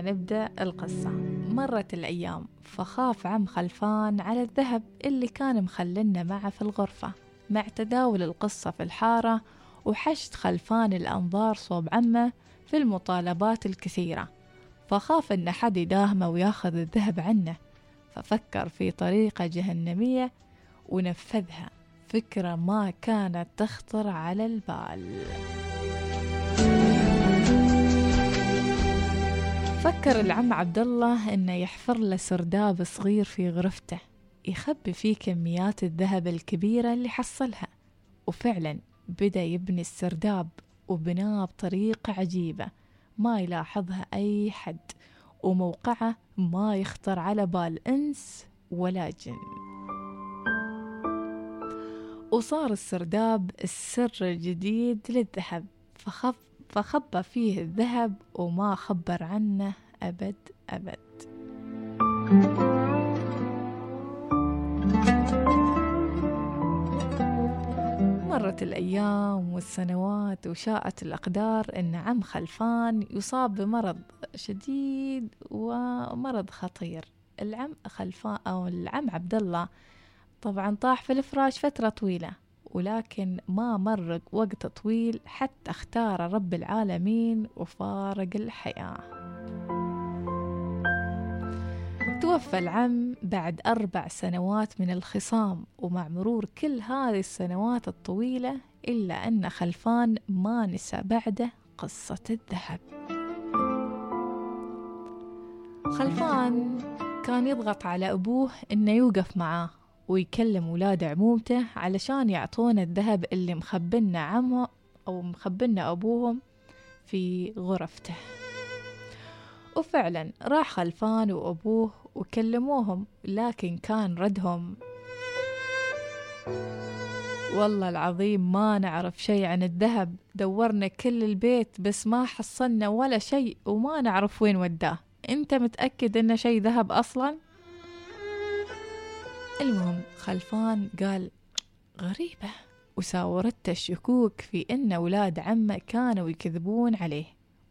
نبدأ القصة. مرت الأيام فخاف عم خلفان على الذهب اللي كان مخلنا معه في الغرفة. مع تداول القصة في الحارة وحشد خلفان الأنظار صوب عمه في المطالبات الكثيرة. فخاف أن حد يداهمه وياخذ الذهب عنه. ففكر في طريقة جهنمية ونفذها. فكرة ما كانت تخطر على البال. فكر العم عبد الله إنه يحفر له سرداب صغير في غرفته يخبي فيه كميات الذهب الكبيرة اللي حصلها. وفعلا بدأ يبني السرداب وبناه بطريقة عجيبة ما يلاحظها أي حد وموقعه ما يخطر على بال إنس ولا جن. وصار السرداب السر الجديد للذهب فخف فخبى فيه الذهب وما خبر عنه أبد أبد. مرت الأيام والسنوات وشاءت الأقدار أن عم خلفان يصاب بمرض شديد ومرض خطير. العم خلفان أو العم عبد الله طبعا طاح في الفراش فترة طويلة ولكن ما مر وقت طويل حتى اختار رب العالمين وفارق الحياة. توفى العم بعد أربع سنوات من الخصام ومع مرور كل هذه السنوات الطويلة إلا أن خلفان ما نسى بعده قصة الذهب. خلفان كان يضغط على أبوه إنه يوقف معاه ويكلم ولاد عمومته علشان يعطونا الذهب اللي مخبنا عمه أو مخبنا أبوهم في غرفته. وفعلا راح خلفان وأبوه وكلموهم لكن كان ردهم. والله العظيم ما نعرف شيء عن الذهب. دورنا كل البيت بس ما حصلنا ولا شيء وما نعرف وين وداه. أنت متأكد انه شيء ذهب أصلا؟ المهم خلفان قال غريبة. وساورته الشكوك في إن أولاد عمه كانوا يكذبون عليه.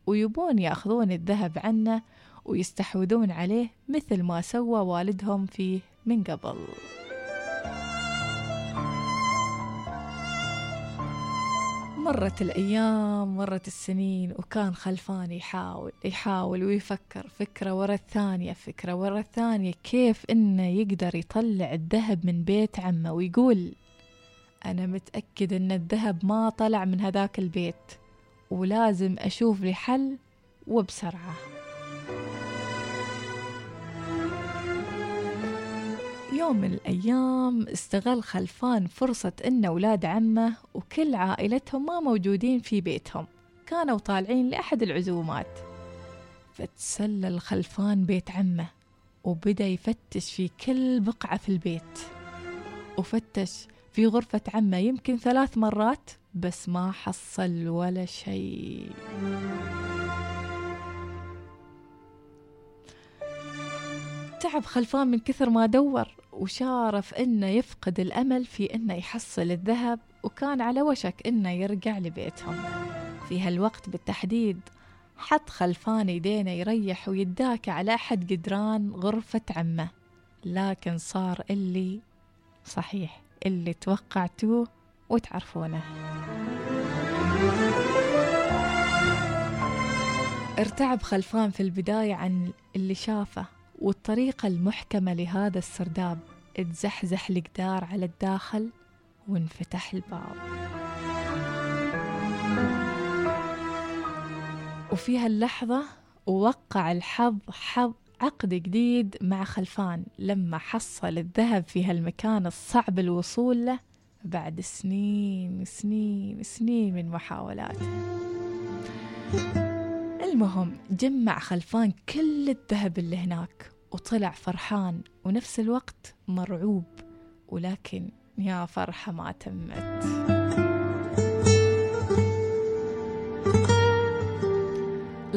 ويبون ياخذون الذهب عنه ويستحوذون عليه مثل ما سوى والدهم فيه من قبل. مرت الأيام مرت السنين وكان خلفان يحاول يحاول ويفكر فكرة ورا الثانية فكرة ورا الثانية كيف إنه يقدر يطلع الذهب من بيت عمه ويقول أنا متأكد إن الذهب ما طلع من هذاك البيت. ولازم أشوف لي حل وبسرعة. يوم من الأيام استغل خلفان فرصة إن أولاد عمه وكل عائلتهم ما موجودين في بيتهم. كانوا طالعين لأحد العزومات. فتسلل خلفان بيت عمه وبدأ يفتش في كل بقعة في البيت. وفتش في غرفة عمه يمكن ثلاث مرات بس ما حصل ولا شيء. تعب خلفان من كثر ما دور وشارف إنه يفقد الأمل في إنه يحصل الذهب وكان على وشك إنه يرجع لبيتهم. في هالوقت بالتحديد حط خلفان يدينه يريح ويداك على أحد جدران غرفة عمه لكن صار اللي صحيح. اللي توقعتوه وتعرفونه. ارتعب خلفان في البداية عن اللي شافه والطريقة المحكمة لهذا السرداب. تزحزح الجدار على الداخل وانفتح الباب. وفي هاللحظة وقع الحظ حظ عقد جديد مع خلفان لما حصل الذهب في هالمكان الصعب الوصول له بعد سنين سنين سنين من محاولاته المهم جمع خلفان كل الذهب اللي هناك وطلع فرحان ونفس الوقت مرعوب ولكن يا فرحة ما تمت.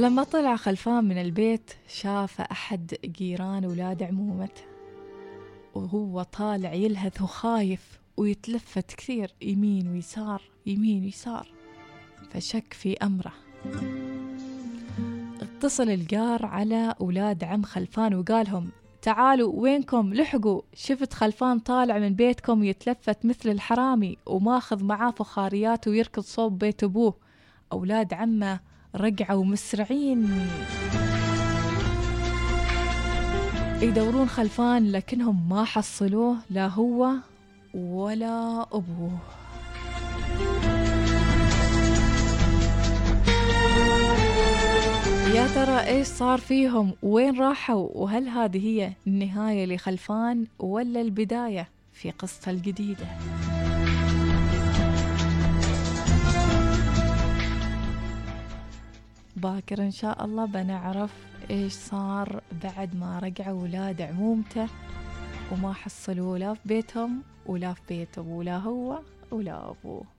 لما طلع خلفان من البيت شاف أحد جيران ولاد عمومته. وهو طالع يلهث وخايف ويتلفت كثير يمين ويسار يمين ويسار. فشك في أمره. اتصل الجار على أولاد عم خلفان وقالهم تعالوا وينكم؟ لحقوا. شفت خلفان طالع من بيتكم يتلفت مثل الحرامي وماخذ معاه فخاريات ويركض صوب بيت أبوه. أولاد عمه رجعوا مسرعين. يدورون خلفان لكنهم ما حصلوه لا هو ولا أبوه. يا ترى إيش صار فيهم؟ وين راحوا؟ وهل هذه هي النهاية لخلفان ولا البداية في قصة الجديدة؟ باكر إن شاء الله بنعرف إيش صار بعد ما رجعوا ولاد عمومته وما حصلوا لا في بيتهم ولا في بيت ابوه لا هو ولا أبوه.